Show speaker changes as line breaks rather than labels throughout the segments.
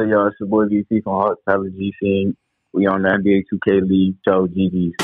Hey, y'all, it's your boy VC from Hawks Talon GC. We on the NBA 2K League show, GG's.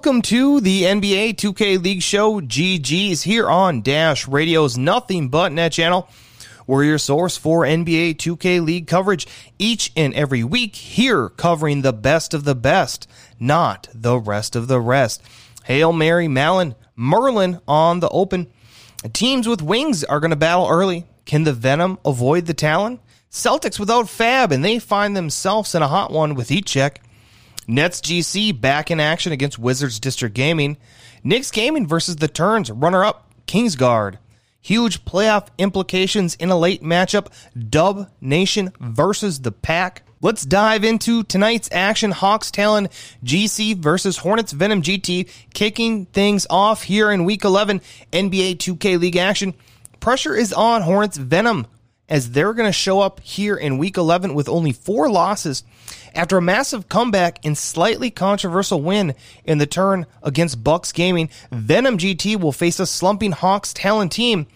Welcome to the NBA 2K League Show GG's here on Dash Radio's Nothing But Net channel. We're your source for NBA 2K League coverage each and every week, here covering the best of the best, not the rest of the rest. Hail Mary, Malin, Merlin on the open. Teams with wings are going to battle early. Can the Venom avoid the Talon? Celtics without Fab, and they find themselves in a hot one with Heat check. Nets GC back in action against Wizards District Gaming. Knicks Gaming versus the Turns, runner up Kingsguard. Huge playoff implications in a late matchup. Dub Nation versus the Pack. Let's dive into tonight's action. Hawks Talon GC versus Hornets Venom GT, kicking things off here in Week 11 NBA 2K League action. Pressure is on Hornets Venom as they're going to show up here in Week 11 with only four losses after a massive comeback and slightly controversial win in the turn against Bucks Gaming, Venom GT will face a slumping Hawks Talon team.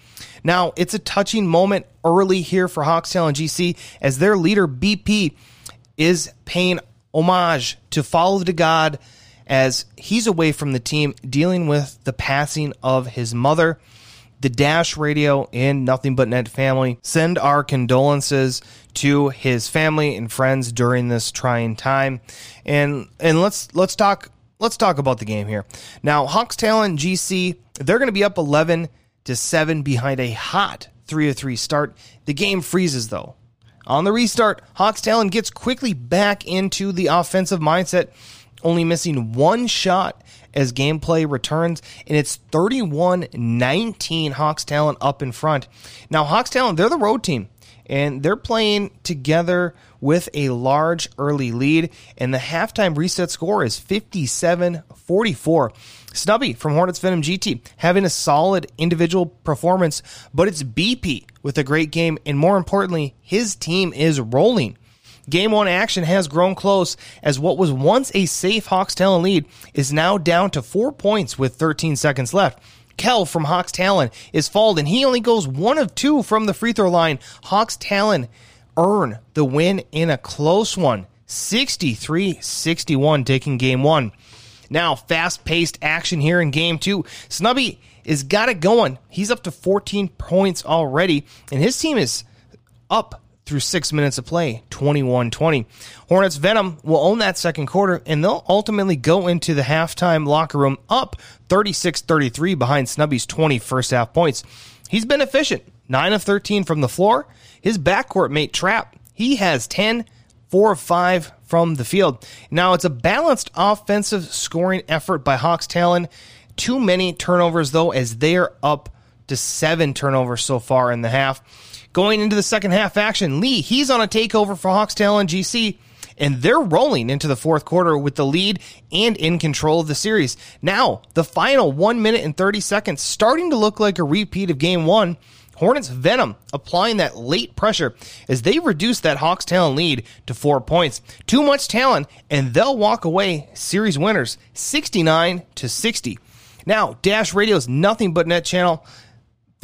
Now, it's a touching moment early here for Hawks Talon GC as their leader BP is paying homage to Follow the God as he's away from the team dealing with the passing of his mother the Dash Radio and Nothing But Net family send our condolences to his family and friends during this trying time. And and let's let's talk let's talk about the game here. Now, Hawks Talon GC, they're going to be up 11 to 7 behind a hot 3 3 start. The game freezes though. On the restart, Hawks Talon gets quickly back into the offensive mindset, only missing one shot as gameplay returns, and it's 31 19 Hawks Talon up in front. Now, Hawks Talon, they're the road team, and they're playing together with a large early lead, and the halftime reset score is 57 44. Snubby from Hornets Venom GT having a solid individual performance, but it's BP with a great game, and more importantly, his team is rolling. Game one action has grown close as what was once a safe Hawks Talon lead is now down to four points with 13 seconds left. Kel from Hawks Talon is fouled and he only goes one of two from the free throw line. Hawks Talon earn the win in a close one. 63 61 taking game one. Now, fast paced action here in game two. Snubby is got it going. He's up to 14 points already, and his team is up through six minutes of play, 21 20. Hornets Venom will own that second quarter, and they'll ultimately go into the halftime locker room up 36 33 behind Snubby's 20 first half points. He's been efficient, 9 of 13 from the floor. His backcourt mate Trap, he has 10, 4 of 5 from the field. Now, it's a balanced offensive scoring effort by Hawks Talon. Too many turnovers, though, as they are up to seven turnovers so far in the half. Going into the second half action, Lee, he's on a takeover for Hawks and GC, and they're rolling into the fourth quarter with the lead and in control of the series. Now, the final one minute and 30 seconds starting to look like a repeat of game one. Hornets Venom applying that late pressure as they reduce that Hawks Talon lead to four points. Too much talent, and they'll walk away series winners 69 to 60. Now, Dash Radio's Nothing But Net channel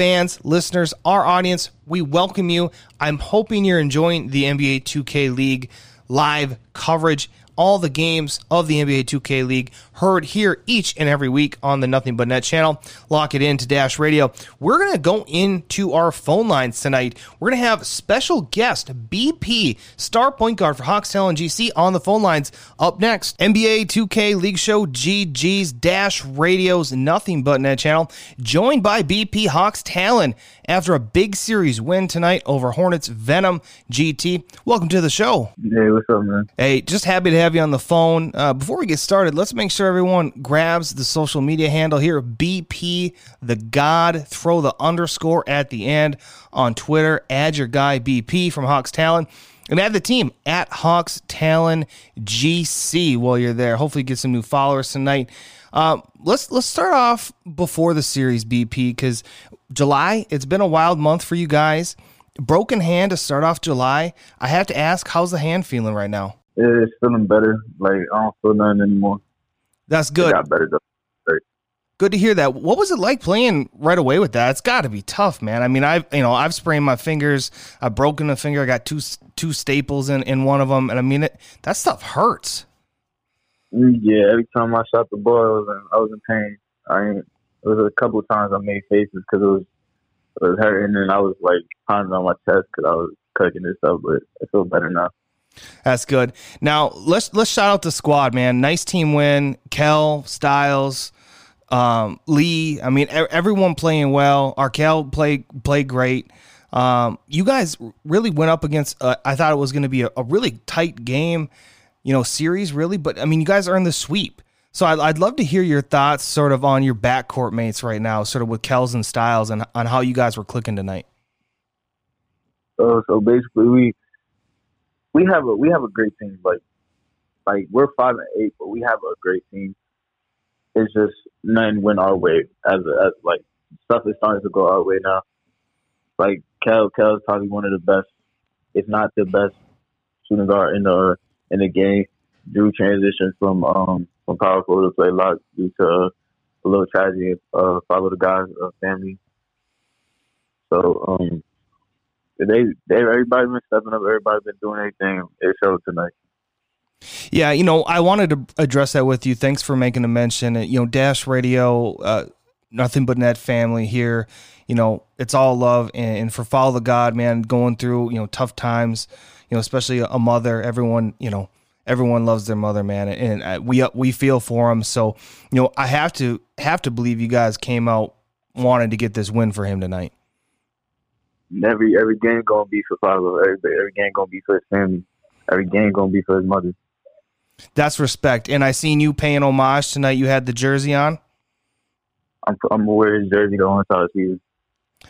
fans, listeners, our audience, we welcome you. I'm hoping you're enjoying the NBA 2K League live coverage, all the games of the NBA 2K League heard here each and every week on the Nothing But Net channel. Lock it in to Dash Radio. We're going to go into our phone lines tonight. We're going to have special guest BP, star point guard for Hawks Talon GC on the phone lines. Up next, NBA 2K League Show GG's Dash Radio's Nothing But Net channel, joined by BP Hawks Talon after a big series win tonight over Hornets Venom GT. Welcome to the show.
Hey, what's up, man?
Hey, just happy to have you on the phone. Uh, before we get started, let's make sure everyone grabs the social media handle here BP the God. Throw the underscore at the end on Twitter. Add your guy BP from Hawks Talon. And add the team at Hawks Talon GC while you're there. Hopefully, get some new followers tonight. Um, let's let's start off before the series BP because July it's been a wild month for you guys. Broken hand to start off July. I have to ask, how's the hand feeling right now?
It's feeling better. Like I don't feel nothing anymore.
That's good.
got better though.
Good to hear that. What was it like playing right away with that? It's got to be tough, man. I mean, I've you know I've sprained my fingers. I've broken a finger. I got two two staples in in one of them, and I mean it. That stuff hurts.
Yeah, every time I shot the ball, I was in, I was in pain. I ain't, it was a couple of times I made faces because it was it was hurting, and I was like pounding on my chest because I was cooking this up. But I feel better now.
That's good. Now let's let's shout out the squad, man. Nice team win. Kel, Styles, um, Lee. I mean, everyone playing well. Arkel played played great. Um, you guys really went up against. Uh, I thought it was going to be a, a really tight game, you know, series really. But I mean, you guys earned the sweep. So I'd, I'd love to hear your thoughts, sort of, on your backcourt mates right now, sort of with Kels and Styles, and on how you guys were clicking tonight.
So so basically, we we have a we have a great team. Like like we're five and eight, but we have a great team. It's just nothing went our way as as like stuff is starting to go our way now. Like Kel Kel is probably one of the best, if not the best, shooting guard in the in the game. Drew transitioned from um from power forward to play lock due to a little tragedy. Uh, follow the guy's uh, family. So um they they everybody's been stepping up. Everybody's been doing anything. It showed tonight.
Yeah, you know, I wanted to address that with you. Thanks for making a mention. You know, Dash Radio, uh, nothing but net family here. You know, it's all love and, and for follow the God, man, going through you know tough times. You know, especially a mother. Everyone, you know, everyone loves their mother, man, and uh, we we feel for them. So, you know, I have to have to believe you guys came out wanting to get this win for him tonight.
Every every game gonna be for Follow. Every every game gonna be for his family. Every game gonna be for his mother.
That's respect. And I seen you paying homage tonight. You had the jersey on.
I'm I'm his jersey the whole entire season.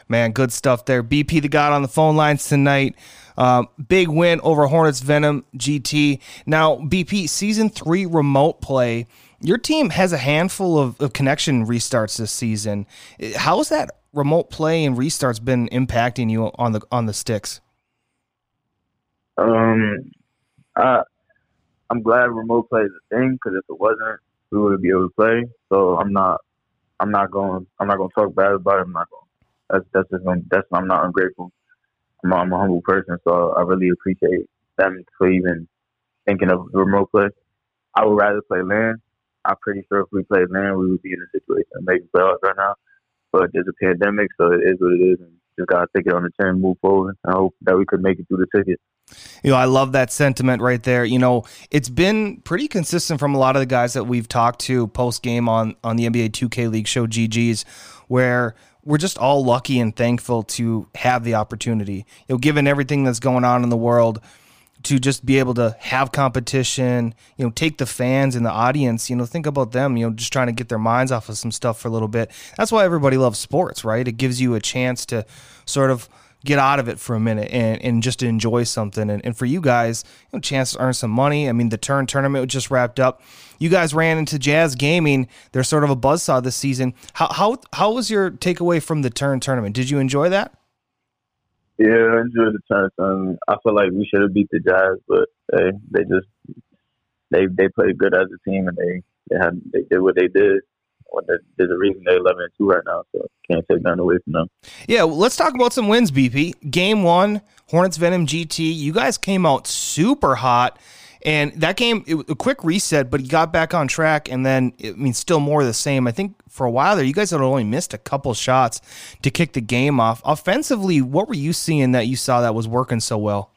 Man, good stuff there. BP the God on the phone lines tonight. Um, big win over Hornets Venom GT. Now, BP, season three remote play. Your team has a handful of, of connection restarts this season. How is that remote play and restarts been impacting you on the on the sticks?
Um, I I'm glad remote play is a thing because if it wasn't, we wouldn't be able to play. So I'm not I'm not going I'm not going to talk bad about it. I'm not going. That's that's just. That's I'm not ungrateful. I'm, I'm a humble person, so I really appreciate them for even thinking of remote play. I would rather play land. I'm pretty sure if we played land, we would be in a situation of making playoffs right now. But there's a pandemic, so it is what it is, and just gotta take it on the chin, move forward, I hope that we could make it through the ticket.
You know, I love that sentiment right there. You know, it's been pretty consistent from a lot of the guys that we've talked to post game on on the NBA 2K League show GGs, where we're just all lucky and thankful to have the opportunity. You know, given everything that's going on in the world, to just be able to have competition, you know, take the fans and the audience, you know, think about them, you know, just trying to get their minds off of some stuff for a little bit. That's why everybody loves sports, right? It gives you a chance to sort of get out of it for a minute and, and just enjoy something. And, and for you guys, you know, chance to earn some money. I mean, the turn tournament just wrapped up. You guys ran into Jazz Gaming. They're sort of a buzzsaw this season. How, how, how was your takeaway from the turn tournament? Did you enjoy that?
Yeah, I enjoyed the turn. I feel like we should have beat the Jazz, but hey, they just they they played good as a team and they they had they did what they did. There's a reason they're 11 and two right now, so can't take nothing away from them.
Yeah, well, let's talk about some wins, BP. Game one, Hornets Venom GT. You guys came out super hot And that game, it, a quick reset, but he got back on track, and then I mean, still more of the same. I think for a while there, you guys had only missed a couple shots to kick the game off. Offensively, what were you seeing that you saw that was working so well?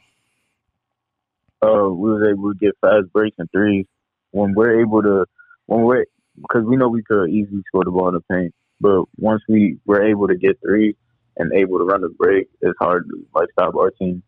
Uh, we was able to get fast breaks and threes when we're able to when we're because we know we could easily score the ball in the paint, but once we were able to get three and able to run the break, it's hard to like stop our team.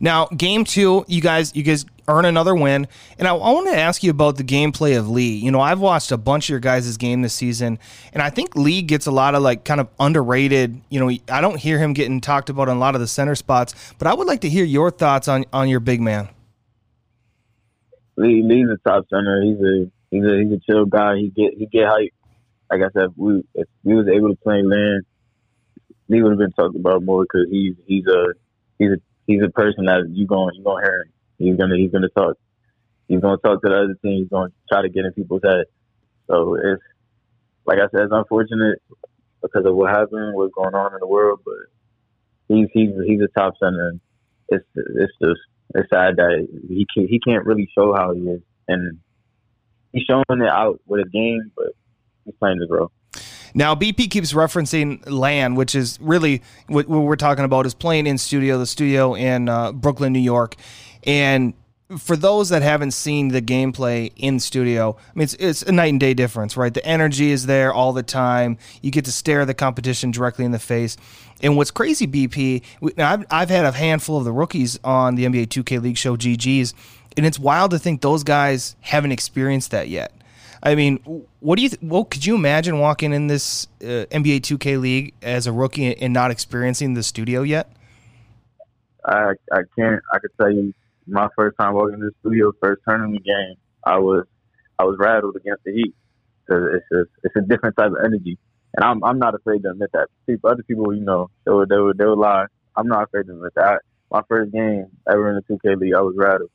Now, game two, you guys, you guys earn another win, and I, I want to ask you about the gameplay of Lee. You know, I've watched a bunch of your guys' game this season, and I think Lee gets a lot of like kind of underrated. You know, I don't hear him getting talked about on a lot of the center spots, but I would like to hear your thoughts on on your big man.
Lee, Lee's a top center. He's a he's a he's a chill guy. He get he get hype. Like I said, we if we was able to play land, Lee would have been talked about more because he's he's a he's a he's a person that you going you gonna hear him. He's gonna he's gonna talk. He's gonna talk to the other team. He's gonna try to get in people's head. So it's like I said, it's unfortunate because of what happened, what's going on in the world. But he's he's he's a top center. It's it's just it's sad that he can't he can't really show how he is, and he's showing it out with a game, but he's playing his role.
Now, BP keeps referencing LAN, which is really what, we're talking about is playing in studio, the studio in uh, Brooklyn, New York. And for those that haven't seen the gameplay in studio, I mean, it's, it's a night and day difference, right? The energy is there all the time. You get to stare the competition directly in the face. And what's crazy, BP, I've, I've had a handful of the rookies on the NBA 2K League show, GG's, and it's wild to think those guys haven't experienced that yet. I mean, what do you? Th- well, could you imagine walking in this uh, NBA 2K league as a rookie and not experiencing the studio yet?
I I can't. I could tell you, my first time walking in the studio, first tournament game, I was I was rattled against the Heat because it's just it's a different type of energy, and I'm I'm not afraid to admit that. People, other people, you know, they would they would they would lie. I'm not afraid to admit that. My first game ever in the 2K league, I was rattled.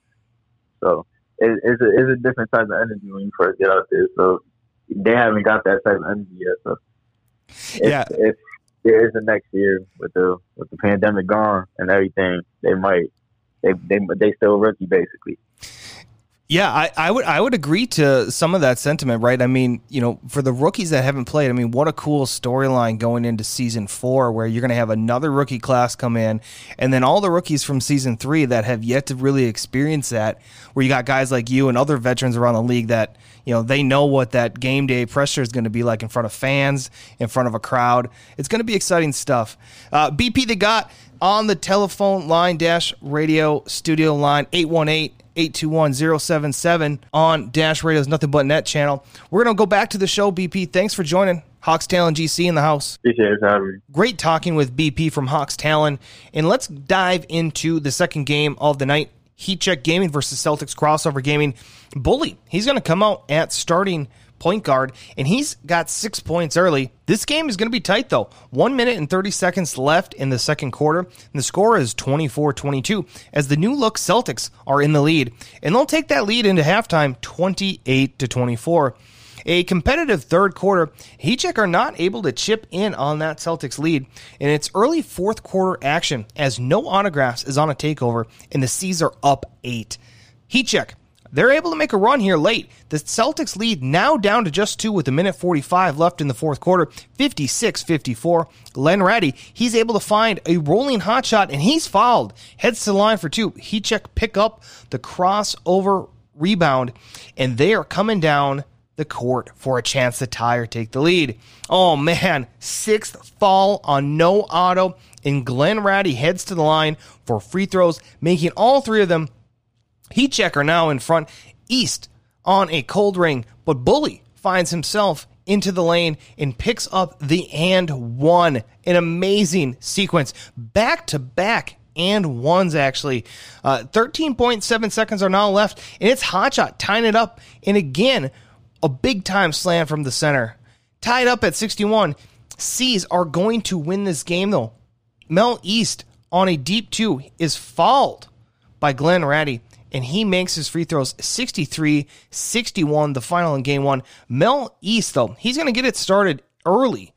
So it, it's a it's a different type of energy when you first get out there. So they haven't got that type of energy yet. So if,
yeah,
if there is a next year with the with the pandemic gone and everything, they might they they they still rookie basically.
Yeah, I, I would I would agree to some of that sentiment, right? I mean, you know, for the rookies that haven't played, I mean, what a cool storyline going into season four, where you're going to have another rookie class come in, and then all the rookies from season three that have yet to really experience that, where you got guys like you and other veterans around the league that you know they know what that game day pressure is going to be like in front of fans, in front of a crowd. It's going to be exciting stuff. Uh, BP, they got on the telephone line dash radio studio line 818 821 on Dash Radio's Nothing But Net channel. We're going to go back to the show, BP. Thanks for joining. Hawks Talon GC in the house.
Appreciate it, having
Great talking with BP from Hawks Talon. And let's dive into the second game of the night. Heat Check Gaming versus Celtics Crossover Gaming. Bully, he's going to come out at starting point guard, and he's got six points early. This game is going to be tight, though. One minute and 30 seconds left in the second quarter, and the score is 24 22 as the new look Celtics are in the lead, and they'll take that lead into halftime 28 to 24. A competitive third quarter, Heatcheck are not able to chip in on that Celtics lead, and it's early fourth quarter action as no autographs is on a takeover, and the C's are up eight. Heatcheck they're able to make a run here late. The Celtics lead now down to just two with a minute 45 left in the fourth quarter, 56 54. Glenn Ratty, he's able to find a rolling hot shot and he's fouled. Heads to the line for two. He check pick up the crossover rebound, and they are coming down the court for a chance to tie or take the lead. Oh man, sixth fall on no auto, and Glenn Ratty heads to the line for free throws, making all three of them Heat checker now in front, East on a cold ring, but Bully finds himself into the lane and picks up the and one. An amazing sequence. Back to back and ones, actually. Uh, 13.7 seconds are now left, and it's Hotshot tying it up. And again, a big time slam from the center. Tied up at 61. C's are going to win this game, though. Mel East on a deep two is fouled by Glenn Ratty and he makes his free throws 63 61, the final in game one. Mel East, though, he's going to get it started early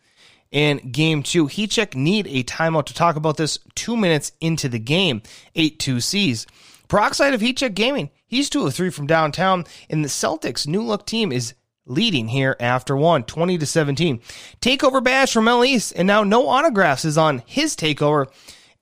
in game two. Heatcheck need a timeout to talk about this two minutes into the game. 8 2 C's. Peroxide of Heatcheck Gaming. He's two of three from downtown, and the Celtics' new look team is leading here after one, 20 to 17. Takeover bash from Mel East, and now no autographs is on his takeover.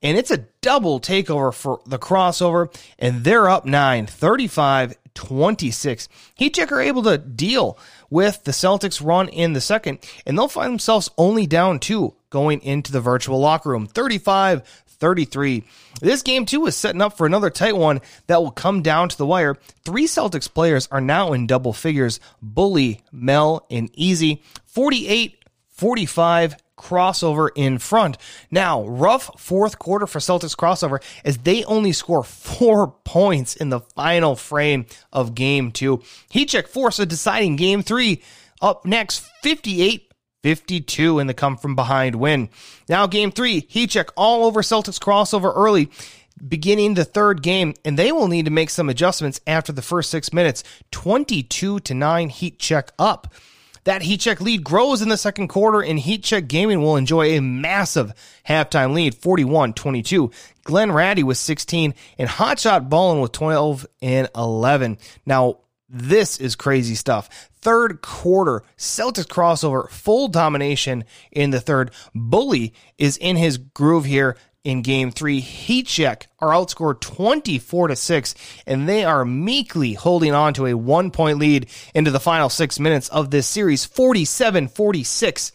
And it's a double takeover for the crossover, and they're up nine, 35 26. Heat Check are able to deal with the Celtics run in the second, and they'll find themselves only down two going into the virtual locker room, 35 33. This game, too, is setting up for another tight one that will come down to the wire. Three Celtics players are now in double figures Bully, Mel, and Easy. 48 45 crossover in front. Now, rough fourth quarter for Celtics crossover as they only score four points in the final frame of game two. Heat check force a deciding game three. Up next, 58 52 in the come from behind win. Now, game three, Heat check all over Celtics crossover early beginning the third game, and they will need to make some adjustments after the first six minutes. 22 to 9 heat check up. That heat check lead grows in the second quarter, and heat check gaming will enjoy a massive halftime lead 41 22. Glenn Ratty with 16 and Hotshot Ballin with 12 and 11. Now, this is crazy stuff. Third quarter, Celtics crossover, full domination in the third. Bully is in his groove here in game three. Heat check are outscored 24 to 6, and they are meekly holding on to a one point lead into the final six minutes of this series 47 46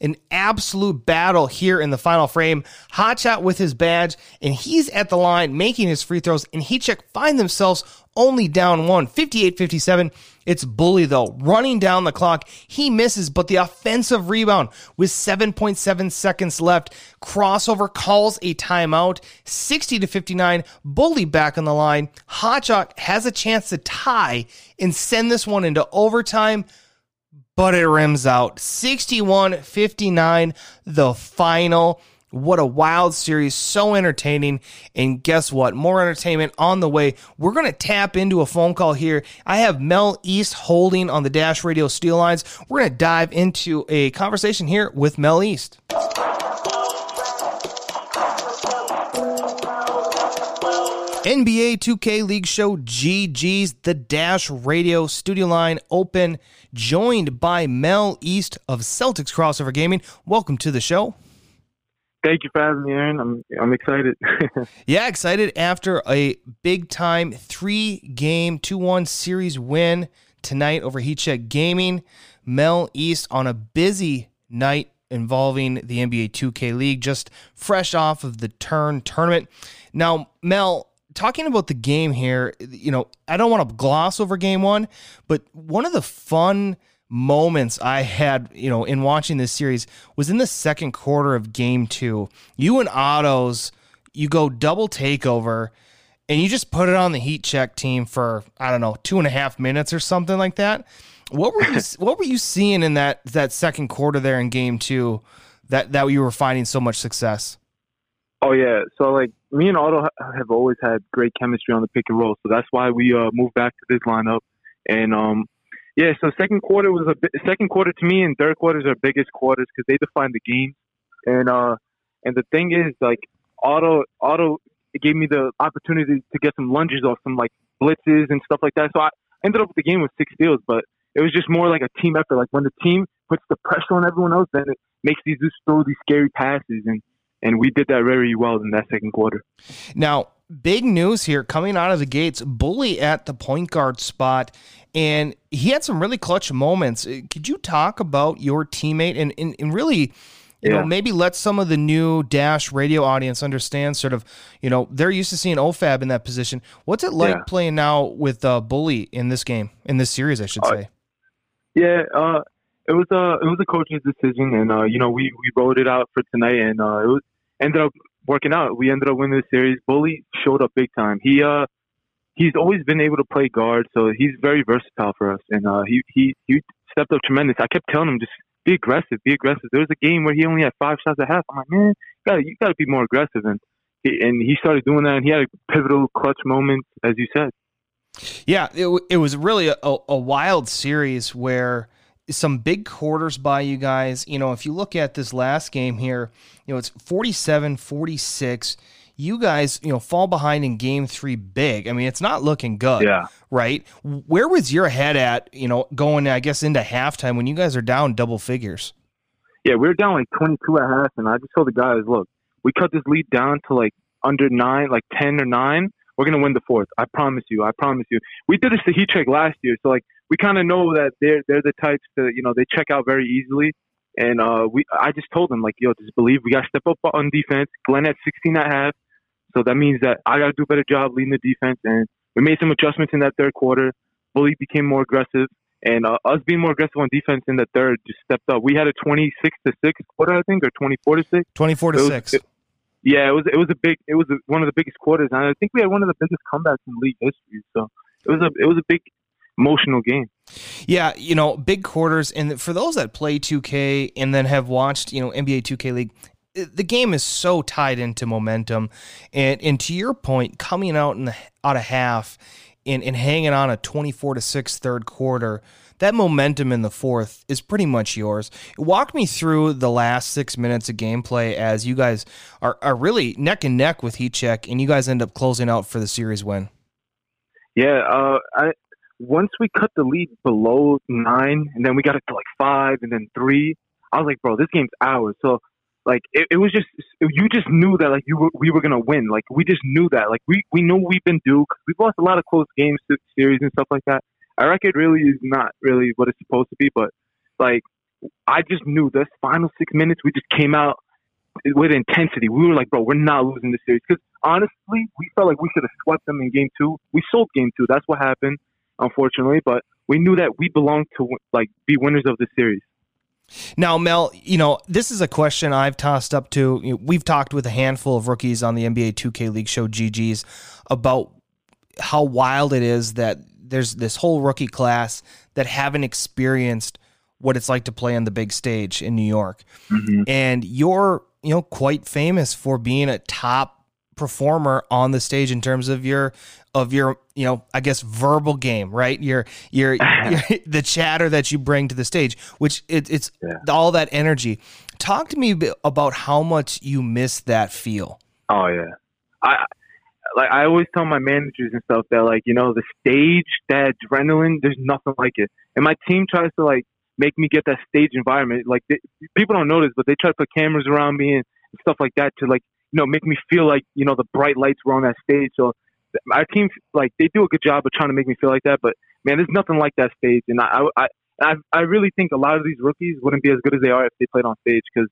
an absolute battle here in the final frame. Hotshot with his badge, and he's at the line making his free throws, and Heat Check find themselves only down one, 58 57. It's Bully, though, running down the clock. He misses, but the offensive rebound with 7.7 seconds left. Crossover calls a timeout, 60 to 59. Bully back on the line. Hotshot has a chance to tie and send this one into overtime but it rims out 61 59, the final. What a wild series. So entertaining. And guess what? More entertainment on the way. We're going to tap into a phone call here. I have Mel East holding on the Dash Radio steel lines. We're going to dive into a conversation here with Mel East. NBA 2K League Show GG's The Dash Radio studio line open, joined by Mel East of Celtics Crossover Gaming. Welcome to the show.
Thank you for having me, Aaron. I'm I'm excited.
yeah, excited after a big time three game two one series win tonight over Heat Check Gaming. Mel East on a busy night involving the NBA 2K League, just fresh off of the turn tournament. Now, Mel, talking about the game here, you know, I don't want to gloss over game one, but one of the fun moments I had, you know, in watching this series was in the second quarter of game two. You and Otto's, you go double takeover and you just put it on the heat check team for, I don't know, two and a half minutes or something like that. What were you what were you seeing in that that second quarter there in game two that that you were finding so much success?
Oh yeah, so like me and Otto have always had great chemistry on the pick and roll, so that's why we uh, moved back to this lineup. And um, yeah, so second quarter was a bit, second quarter to me, and third quarters are biggest quarters because they define the game. And uh, and the thing is, like Auto Otto gave me the opportunity to get some lunges off some like blitzes and stuff like that. So I ended up with the game with six steals, but it was just more like a team effort. Like when the team puts the pressure on everyone else, then it makes these just throw these scary passes and and we did that very well in that second quarter.
Now, big news here coming out of the gates bully at the point guard spot and he had some really clutch moments could you talk about your teammate and, and, and really you yeah. know maybe let some of the new dash radio audience understand sort of you know they're used to seeing ofab in that position what's it like yeah. playing now with uh, bully in this game in this series i should uh, say
yeah uh, it was a uh, it was a coach's decision, and uh, you know we we wrote it out for tonight, and uh, it was ended up working out. We ended up winning the series. Bully showed up big time. He uh he's always been able to play guard, so he's very versatile for us, and uh, he he he stepped up tremendous. I kept telling him just be aggressive, be aggressive. There was a game where he only had five shots a half. I'm like, man, you gotta you gotta be more aggressive, and he, and he started doing that, and he had a pivotal clutch moment, as you said.
Yeah, it, it was really a, a wild series where some big quarters by you guys. You know, if you look at this last game here, you know, it's 47 46. you guys, you know, fall behind in game three big. I mean, it's not looking good.
Yeah.
Right. Where was your head at, you know, going, I guess, into halftime when you guys are down double figures?
Yeah, we were down like 22 at half, and I just told the guys, look, we cut this lead down to like under nine, like 10 or nine. We're going to win the fourth. I promise you. I promise you. We did this to Heat last year. So, like, we kind of know that they're, they're the types to, you know, they check out very easily. And uh, we, I just told them like, yo, just believe we got to step up on defense. Glenn had 16 at half, so that means that I got to do a better job leading the defense. And we made some adjustments in that third quarter. Bully became more aggressive, and uh, us being more aggressive on defense in the third just stepped up. We had a 26 to six quarter, I think, or 24 to six.
24 to
It was-
six.
it- yeah, it was it was a big it was a, one of the biggest quarters, and I think we had one of the biggest comebacks in league history. So it was a it was a big emotional game.
Yeah, you know, big quarters. And for those that play 2K and then have watched, you know, NBA 2K League, the game is so tied into momentum. And and to your point, coming out in the out of half and, and hanging on a 24 to 6 third quarter, that momentum in the fourth is pretty much yours. Walk me through the last six minutes of gameplay as you guys are, are really neck and neck with Heat Check, and you guys end up closing out for the series win.
Yeah, uh, I once we cut the lead below nine, and then we got it to like five, and then three. I was like, bro, this game's ours. So, like, it, it was just you just knew that like you were, we were gonna win. Like, we just knew that. Like, we we know we've been due. we've lost a lot of close games series and stuff like that. Our record really is not really what it's supposed to be, but like, I just knew this final six minutes. We just came out with intensity. We were like, bro, we're not losing this series. Because honestly, we felt like we should have swept them in game two. We sold game two. That's what happened, unfortunately. But we knew that we belonged to like be winners of the series.
Now, Mel, you know, this is a question I've tossed up to. You know, we've talked with a handful of rookies on the NBA 2K League show GG's about how wild it is that there's this whole rookie class that haven't experienced what it's like to play on the big stage in New York. Mm-hmm. And you're, you know, quite famous for being a top performer on the stage in terms of your of your you know I guess verbal game right your your, your the chatter that you bring to the stage which it, it's
Yeah.
all that energy talk to me about how much you miss that feel
Oh yeah, I like I always tell my managers and stuff that like you know the stage, that adrenaline, there's nothing like it. And my team tries to like make me get that stage environment. Like they, people don't notice, but they try to put cameras around me and stuff like that to like you know make me feel like you know the bright lights were on that stage. So our team like they do a good job of trying to make me feel like that. But man, there's nothing like that stage. And I I I, I really think a lot of these rookies wouldn't be as good as they are if they played on stage because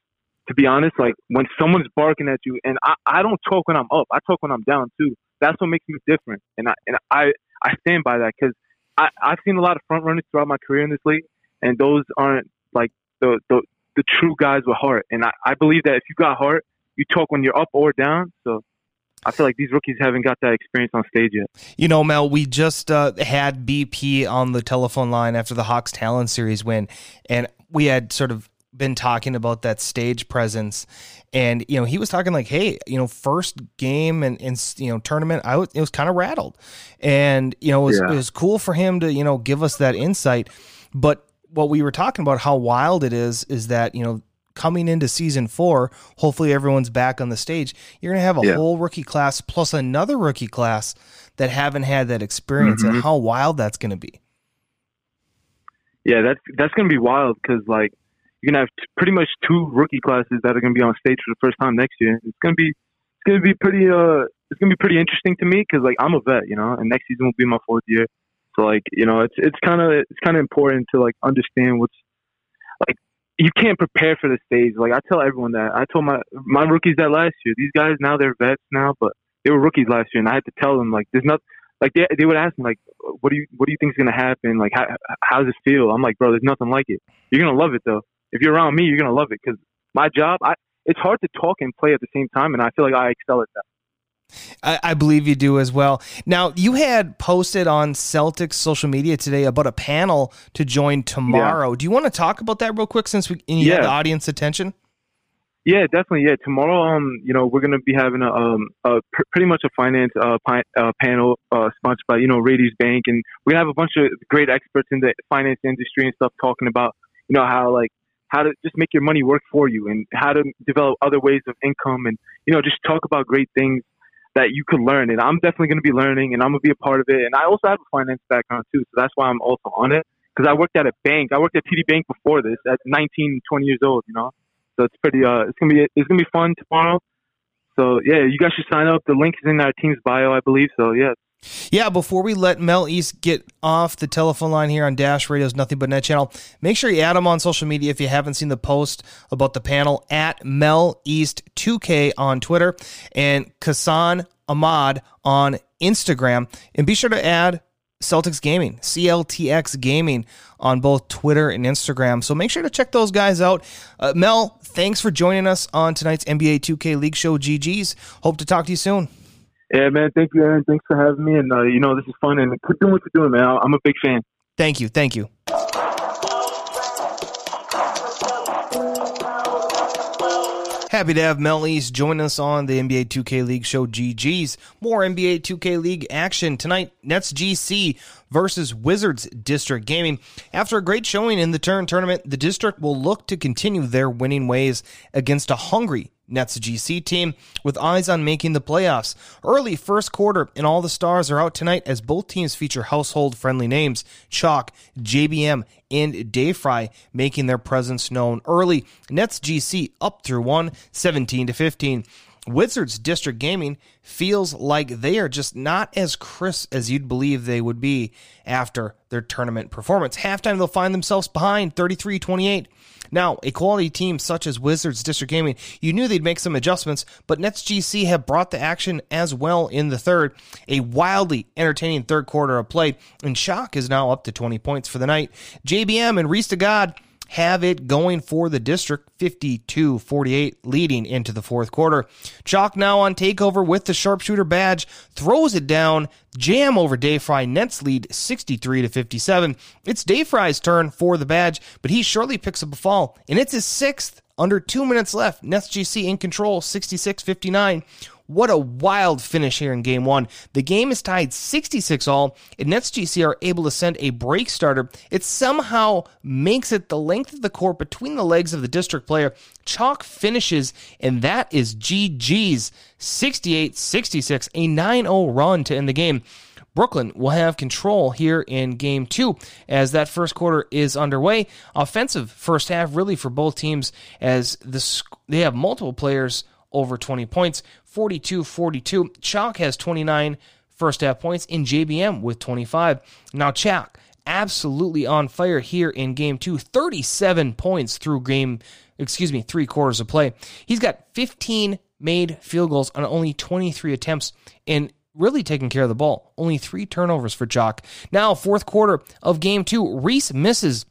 to be honest, like when someone's barking at you, and I, I don't talk when I'm up, I talk when I'm down too. That's what makes me different, and I and I I stand by that because I I've seen a lot of front runners throughout my career in this league, and those aren't like the the, the true guys with heart. And I, I believe that if you got heart, you talk when you're up or down. So I feel like these rookies haven't got that experience on stage yet.
You know, Mel, we just uh, had BP on the telephone line after the Hawks Talon Series win, and we had sort of been talking about that stage presence. And you know, he was talking like, "Hey, you know, first game and, and you know tournament, I was it was kind of rattled, and you know, it was,
Yeah.
it was cool for him to you know give us that insight. But what we were talking about, how wild it is, is that you know coming into season four, hopefully everyone's back on the stage. You're gonna have a
Yeah.
whole rookie class plus another rookie class that haven't had that experience, and
Mhm.
how wild that's gonna be.
Yeah, that's that's gonna be wild because like you're gonna have t- pretty much two rookie classes that are gonna be on stage for the first time next year. It's gonna be it's gonna be pretty uh it's gonna be pretty interesting to me because like I'm a vet, you know, and next season will be my fourth year. So like you know, it's it's kind of it's kind of important to like understand what's like you can't prepare for the stage. Like I tell everyone that I told my my rookies that last year. These guys now they're vets now, but they were rookies last year, and I had to tell them like there's not like they they would ask me like what do you what do you think is gonna happen? Like how how does it feel? I'm like bro, there's nothing like it. You're gonna love it though. If you're around me, you're gonna love it because my job I it's hard to talk and play at the same time, and I feel like I excel at that.
I, I believe you do as well. Now, you had posted on Celtics social media today about a panel to join tomorrow. Do you want to talk about that real quick since we you have
Yeah.
the audience attention?
Yeah, definitely. Yeah, tomorrow, um, you know, we're gonna be having a um, a pr- pretty much a finance uh, pi- uh panel uh sponsored by you know Radius Bank, and we're gonna have a bunch of great experts in the finance industry and stuff talking about you know how like how to just make your money work for you and how to develop other ways of income and you know just talk about great things that you could learn. And I'm definitely going to be learning, and I'm going to be a part of it. And I also have a finance background too, so that's why I'm also on it. Because I worked at a bank. I worked at TD Bank before this, at 19, 20 years old. You know, so it's pretty. Uh, it's gonna be it's gonna be fun tomorrow. So yeah, you guys should sign up. The link is in our team's bio, I believe. So yeah,
yeah, before we let Mel East get off the telephone line here on Dash Radio's Nothing But Net channel, make sure you add him on social media if you haven't seen the post about the panel at Mel East 2K on Twitter and Kassan Ahmad on Instagram. And be sure to add Celtics Gaming, CLTX Gaming on both Twitter and Instagram. So make sure to check those guys out. Uh, Mel, thanks for joining us on tonight's NBA 2K League Show GG's. Hope to talk to you soon.
Yeah, man. Thank you, Aaron. Thanks for having me. And, uh, you know, this is fun. And keep doing what you're doing, man. I'm a big fan.
Thank you. Thank you. Happy to have Mel East join us on the NBA 2K League show GG's. More NBA 2K League action tonight. Nets GC versus Wizards District Gaming. After a great showing in the turn tournament, the district will look to continue their winning ways against a hungry Nets GC team with eyes on making the playoffs. Early first quarter, and all the stars are out tonight as both teams feature household friendly names Chalk, JBM, and Dayfry making their presence known early. Nets GC up through one, 17 to 15. Wizards District Gaming feels like they are just not as crisp as you'd believe they would be after their tournament performance. Halftime, they'll find themselves behind 33 28. Now, a quality team such as Wizards District Gaming, you knew they'd make some adjustments, but Nets GC have brought the action as well in the third. A wildly entertaining third quarter of play, and Shock is now up to 20 points for the night. JBM and Reese the God have it going for the district 52 48 leading into the fourth quarter. Chalk now on takeover with the sharpshooter badge, throws it down, jam over Dayfry. Nets lead 63 to 57. It's Dayfry's turn for the badge, but he shortly picks up a fall, and it's his sixth under two minutes left. Nets GC in control 66 59. What a wild finish here in game one. The game is tied 66 all, and Nets GC are able to send a break starter. It somehow makes it the length of the court between the legs of the district player. Chalk finishes, and that is GG's 68 66, a 9 0 run to end the game. Brooklyn will have control here in game two as that first quarter is underway. Offensive first half, really, for both teams, as this, they have multiple players over 20 points. 42 42. Chalk has 29 first half points in JBM with 25. Now, Chalk absolutely on fire here in game two 37 points through game, excuse me, three quarters of play. He's got 15 made field goals on only 23 attempts and really taking care of the ball. Only three turnovers for Chalk. Now, fourth quarter of game two, Reese misses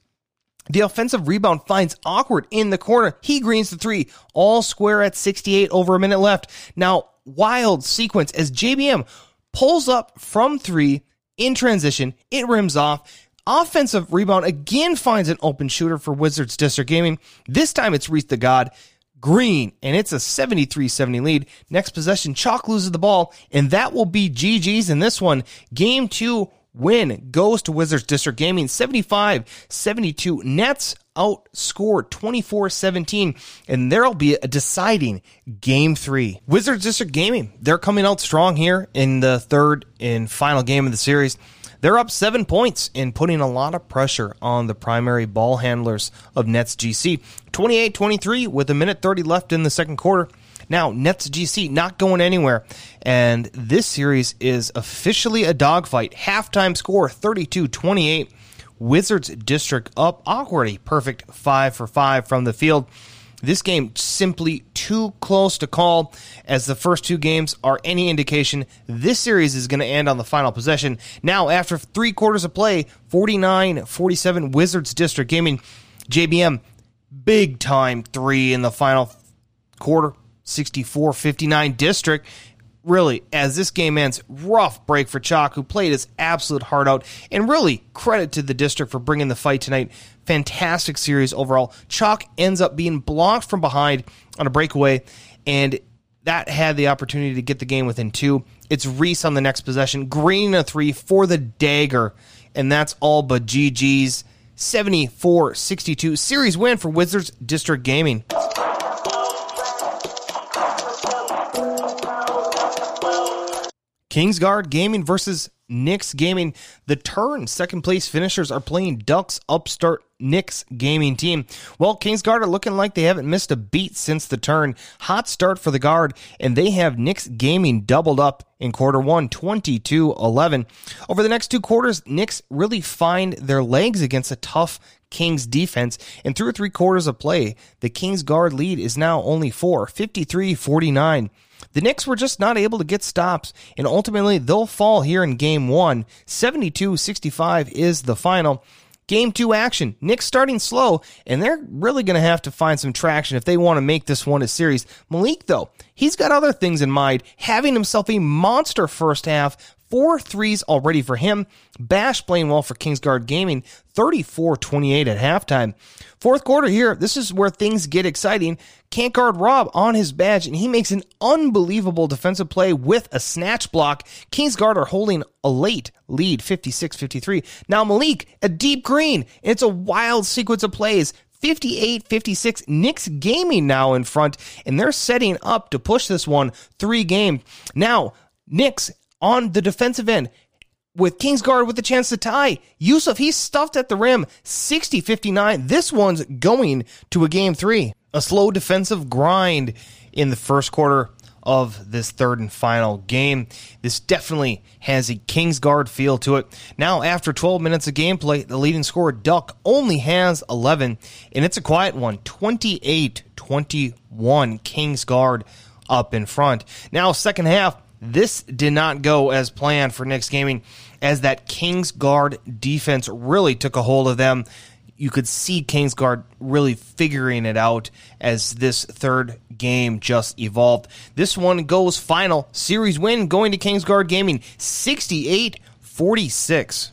the offensive rebound finds awkward in the corner. He greens the three, all square at 68 over a minute left. Now, wild sequence as JBM pulls up from three in transition. It rims off. Offensive rebound again finds an open shooter for Wizards District Gaming. This time it's Reese the God. Green, and it's a 73 70 lead. Next possession, Chalk loses the ball, and that will be GG's in this one. Game two win goes to Wizards District Gaming 75 72. Nets outscored 24 17, and there'll be a deciding game three. Wizards District Gaming, they're coming out strong here in the third and final game of the series. They're up seven points and putting a lot of pressure on the primary ball handlers of Nets GC. 28 23 with a minute 30 left in the second quarter. Now, Nets GC not going anywhere. And this series is officially a dogfight. Halftime score 32 28. Wizards District up Awkwardly perfect five for five from the field. This game simply too close to call, as the first two games are any indication. This series is going to end on the final possession. Now, after three quarters of play, 49 47 Wizards District Gaming. JBM, big time three in the final quarter. 64 59 district. Really, as this game ends, rough break for Chalk, who played his absolute heart out. And really, credit to the district for bringing the fight tonight. Fantastic series overall. Chalk ends up being blocked from behind on a breakaway, and that had the opportunity to get the game within two. It's Reese on the next possession, green a three for the dagger, and that's all but GG's 74 62 series win for Wizards District Gaming. Kingsguard Gaming versus Knicks Gaming. The turn second place finishers are playing Ducks upstart Knicks Gaming team. Well, Kingsguard are looking like they haven't missed a beat since the turn. Hot start for the guard, and they have Knicks Gaming doubled up in quarter one, 22 11. Over the next two quarters, Knicks really find their legs against a tough Kings defense. And through three quarters of play, the Kings guard lead is now only four, 53 49. The Knicks were just not able to get stops, and ultimately they'll fall here in game one. 72 65 is the final. Game two action. Knicks starting slow, and they're really going to have to find some traction if they want to make this one a series. Malik, though, he's got other things in mind, having himself a monster first half, Four threes already for him. Bash playing well for Kingsguard Gaming, 34 28 at halftime. Fourth quarter here, this is where things get exciting. Can't guard Rob on his badge, and he makes an unbelievable defensive play with a snatch block. Kingsguard are holding a late lead, 56 53. Now Malik, a deep green. It's a wild sequence of plays. 58 56. Knicks Gaming now in front, and they're setting up to push this one three game. Now, Knicks on the defensive end with Kingsguard with the chance to tie. Yusuf, he's stuffed at the rim, 60 59. This one's going to a game three. A slow defensive grind in the first quarter of this third and final game. This definitely has a Kingsguard feel to it. Now, after 12 minutes of gameplay, the leading scorer, Duck, only has 11, and it's a quiet one 28 21. Kingsguard up in front. Now, second half, this did not go as planned for Knicks Gaming, as that Kingsguard defense really took a hold of them. You could see Kingsguard really figuring it out as this third game just evolved. This one goes final. Series win going to Kingsguard Gaming 68 46.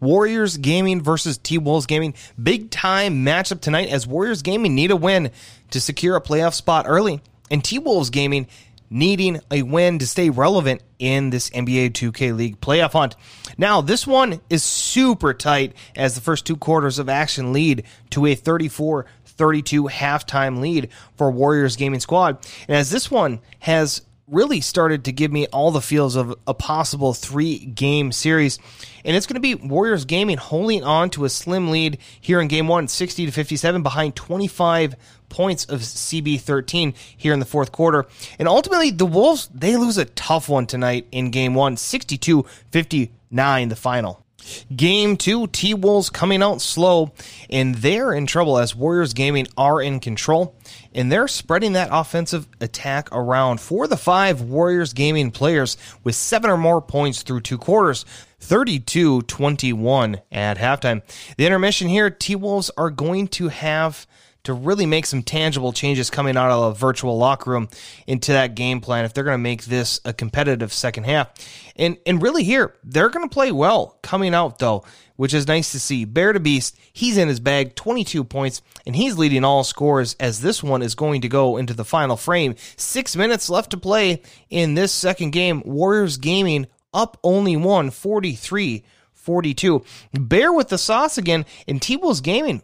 Warriors Gaming versus T Wolves Gaming. Big time matchup tonight as Warriors Gaming need a win to secure a playoff spot early, and T Wolves Gaming needing a win to stay relevant in this NBA 2K League playoff hunt. Now, this one is super tight as the first two quarters of action lead to a 34 32 halftime lead for Warriors Gaming Squad. And as this one has really started to give me all the feels of a possible three game series. And it's going to be Warriors Gaming holding on to a slim lead here in game one, 60 to 57, behind 25 points of CB13 here in the fourth quarter. And ultimately, the Wolves, they lose a tough one tonight in game one, 62 59, the final. Game two, T Wolves coming out slow, and they're in trouble as Warriors Gaming are in control, and they're spreading that offensive attack around for the five Warriors Gaming players with seven or more points through two quarters. 32 21 at halftime. The intermission here, T Wolves are going to have to really make some tangible changes coming out of a virtual locker room into that game plan if they're going to make this a competitive second half. And and really here, they're going to play well coming out though, which is nice to see. Bear to Beast, he's in his bag, 22 points, and he's leading all scores as this one is going to go into the final frame. 6 minutes left to play in this second game. Warriors Gaming up only one, 43 42. Bear with the sauce again, and T-Wolves Gaming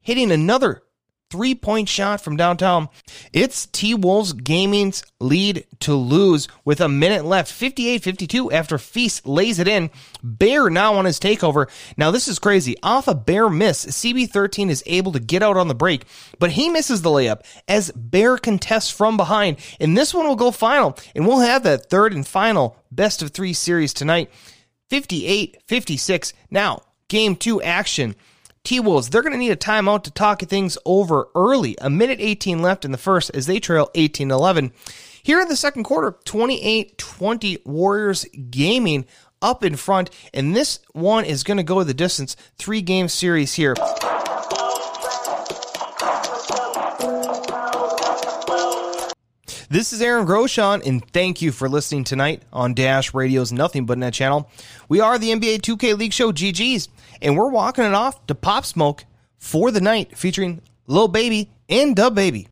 hitting another three point shot from downtown. It's T Wolves Gaming's lead to lose with a minute left, 58 52 after Feast lays it in. Bear now on his takeover. Now, this is crazy. Off a Bear miss, CB13 is able to get out on the break, but he misses the layup as Bear contests from behind. And this one will go final, and we'll have that third and final best of three series tonight. 58 56. Now, game two action. T Wolves, they're going to need a timeout to talk things over early. A minute 18 left in the first as they trail 18 11. Here in the second quarter, 28 20 Warriors Gaming up in front, and this one is going to go the distance. Three game series here. This is Aaron Groshon, and thank you for listening tonight on Dash Radio's Nothing But Net channel. We are the NBA 2K League Show GGs, and we're walking it off to Pop Smoke for the night, featuring Lil Baby and DaBaby.